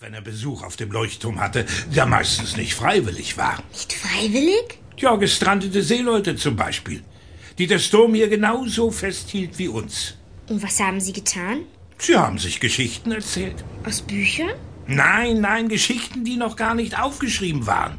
wenn er Besuch auf dem Leuchtturm hatte, der meistens nicht freiwillig war. Nicht freiwillig? Ja, gestrandete Seeleute zum Beispiel, die der Sturm hier genauso festhielt wie uns. Und was haben Sie getan? Sie haben sich Geschichten erzählt. Aus Büchern? Nein, nein, Geschichten, die noch gar nicht aufgeschrieben waren.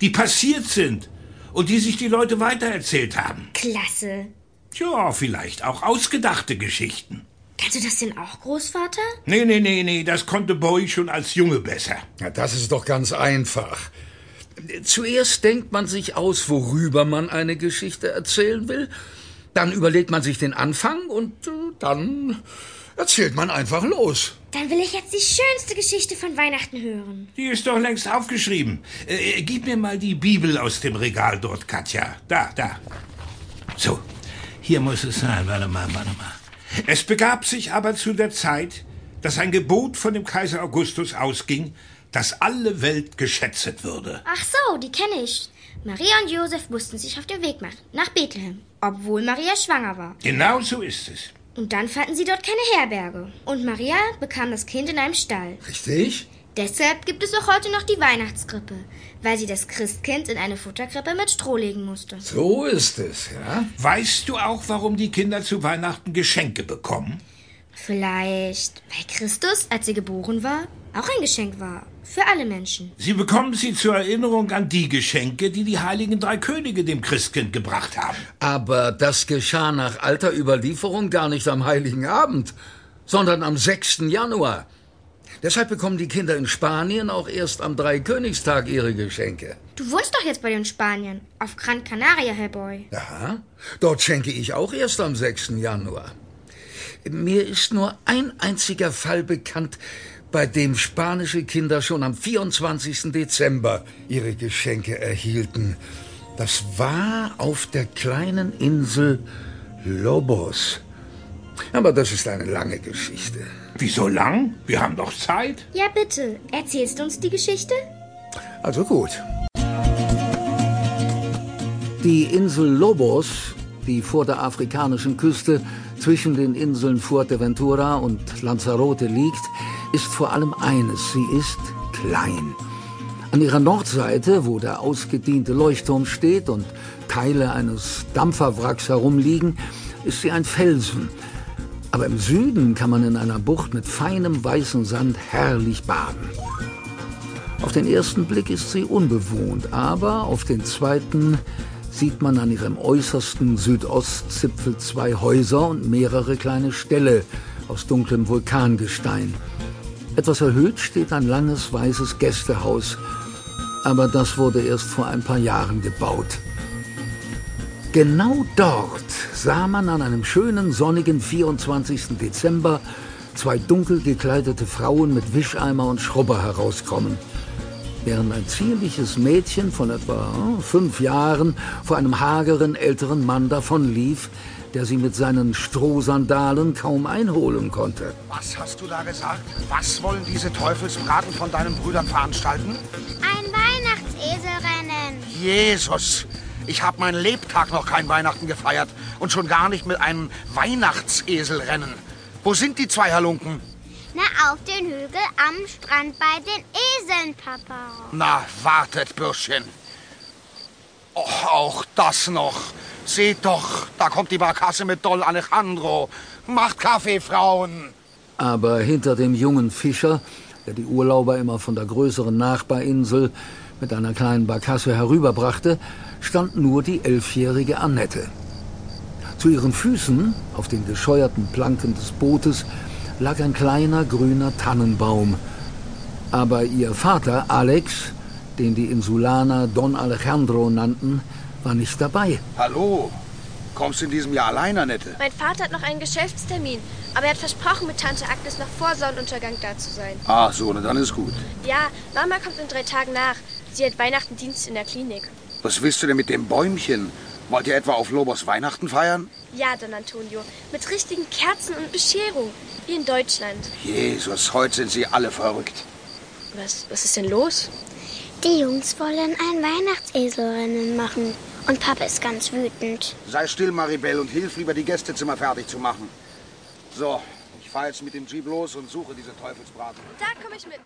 Die passiert sind und die sich die Leute weitererzählt haben. Klasse. Ja, vielleicht auch ausgedachte Geschichten. Kannst du das denn auch, Großvater? Nee, nee, nee, nee, das konnte Boy schon als Junge besser. Ja, das ist doch ganz einfach. Zuerst denkt man sich aus, worüber man eine Geschichte erzählen will. Dann überlegt man sich den Anfang und äh, dann erzählt man einfach los. Dann will ich jetzt die schönste Geschichte von Weihnachten hören. Die ist doch längst aufgeschrieben. Äh, gib mir mal die Bibel aus dem Regal dort, Katja. Da, da. So, hier muss es sein. Warte mal, warte mal. Es begab sich aber zu der Zeit, dass ein Gebot von dem Kaiser Augustus ausging, dass alle Welt geschätzt würde. Ach so, die kenne ich. Maria und Josef mussten sich auf den Weg machen, nach Bethlehem, obwohl Maria schwanger war. Genau so ist es. Und dann fanden sie dort keine Herberge. Und Maria bekam das Kind in einem Stall. Richtig? Deshalb gibt es auch heute noch die Weihnachtskrippe, weil sie das Christkind in eine Futterkrippe mit Stroh legen musste. So ist es, ja. Weißt du auch, warum die Kinder zu Weihnachten Geschenke bekommen? Vielleicht, weil Christus, als er geboren war, auch ein Geschenk war. Für alle Menschen. Sie bekommen sie zur Erinnerung an die Geschenke, die die heiligen drei Könige dem Christkind gebracht haben. Aber das geschah nach alter Überlieferung gar nicht am heiligen Abend, sondern am 6. Januar. Deshalb bekommen die Kinder in Spanien auch erst am Dreikönigstag ihre Geschenke. Du wohnst doch jetzt bei den Spaniern. Auf Gran Canaria, Herr Boy. Ja, dort schenke ich auch erst am 6. Januar. Mir ist nur ein einziger Fall bekannt, bei dem spanische Kinder schon am 24. Dezember ihre Geschenke erhielten. Das war auf der kleinen Insel Lobos. Aber das ist eine lange Geschichte. Wieso lang? Wir haben doch Zeit. Ja, bitte. Erzählst du uns die Geschichte? Also gut. Die Insel Lobos, die vor der afrikanischen Küste zwischen den Inseln Fuerteventura und Lanzarote liegt, ist vor allem eines, sie ist klein. An ihrer Nordseite, wo der ausgediente Leuchtturm steht und Teile eines Dampferwracks herumliegen, ist sie ein Felsen. Aber im Süden kann man in einer Bucht mit feinem weißen Sand herrlich baden. Auf den ersten Blick ist sie unbewohnt, aber auf den zweiten sieht man an ihrem äußersten Südostzipfel zwei Häuser und mehrere kleine Ställe aus dunklem Vulkangestein. Etwas erhöht steht ein langes weißes Gästehaus, aber das wurde erst vor ein paar Jahren gebaut. Genau dort sah man an einem schönen sonnigen 24. Dezember zwei dunkel gekleidete Frauen mit Wischeimer und Schrubber herauskommen, während ein zierliches Mädchen von etwa fünf Jahren vor einem hageren älteren Mann davonlief, der sie mit seinen Strohsandalen kaum einholen konnte. Was hast du da gesagt? Was wollen diese Teufelsbraten von deinen Brüdern veranstalten? Ein Weihnachtseselrennen. Jesus! Ich habe meinen Lebtag noch kein Weihnachten gefeiert und schon gar nicht mit einem Weihnachtseselrennen. Wo sind die zwei Halunken? Na, auf den Hügel am Strand bei den Eseln, Papa. Na, wartet, Bürschchen. Oh, auch das noch. Seht doch, da kommt die Barkasse mit Don Alejandro. Macht Kaffee, Frauen. Aber hinter dem jungen Fischer, der die Urlauber immer von der größeren Nachbarinsel mit einer kleinen Barkasse herüberbrachte, stand nur die elfjährige Annette. Zu ihren Füßen, auf den gescheuerten Planken des Bootes, lag ein kleiner grüner Tannenbaum. Aber ihr Vater, Alex, den die Insulaner Don Alejandro nannten, war nicht dabei. Hallo. Kommst du in diesem Jahr allein, Annette? Mein Vater hat noch einen Geschäftstermin, aber er hat versprochen, mit Tante Agnes noch vor Sonnenuntergang da zu sein. Ach so, na dann ist gut. Ja, Mama kommt in drei Tagen nach. Sie hat Weihnachtendienst in der Klinik. Was willst du denn mit dem Bäumchen? Wollt ihr etwa auf Lobos Weihnachten feiern? Ja, Don Antonio, mit richtigen Kerzen und Bescherung, wie in Deutschland. Jesus, heute sind sie alle verrückt. Was, was ist denn los? Die Jungs wollen ein Weihnachtseselrennen machen. Und Papa ist ganz wütend. Sei still, Maribel, und hilf lieber, die Gästezimmer fertig zu machen. So, ich fahre jetzt mit dem Jeep los und suche diese Teufelsbraten. Da komme ich mit.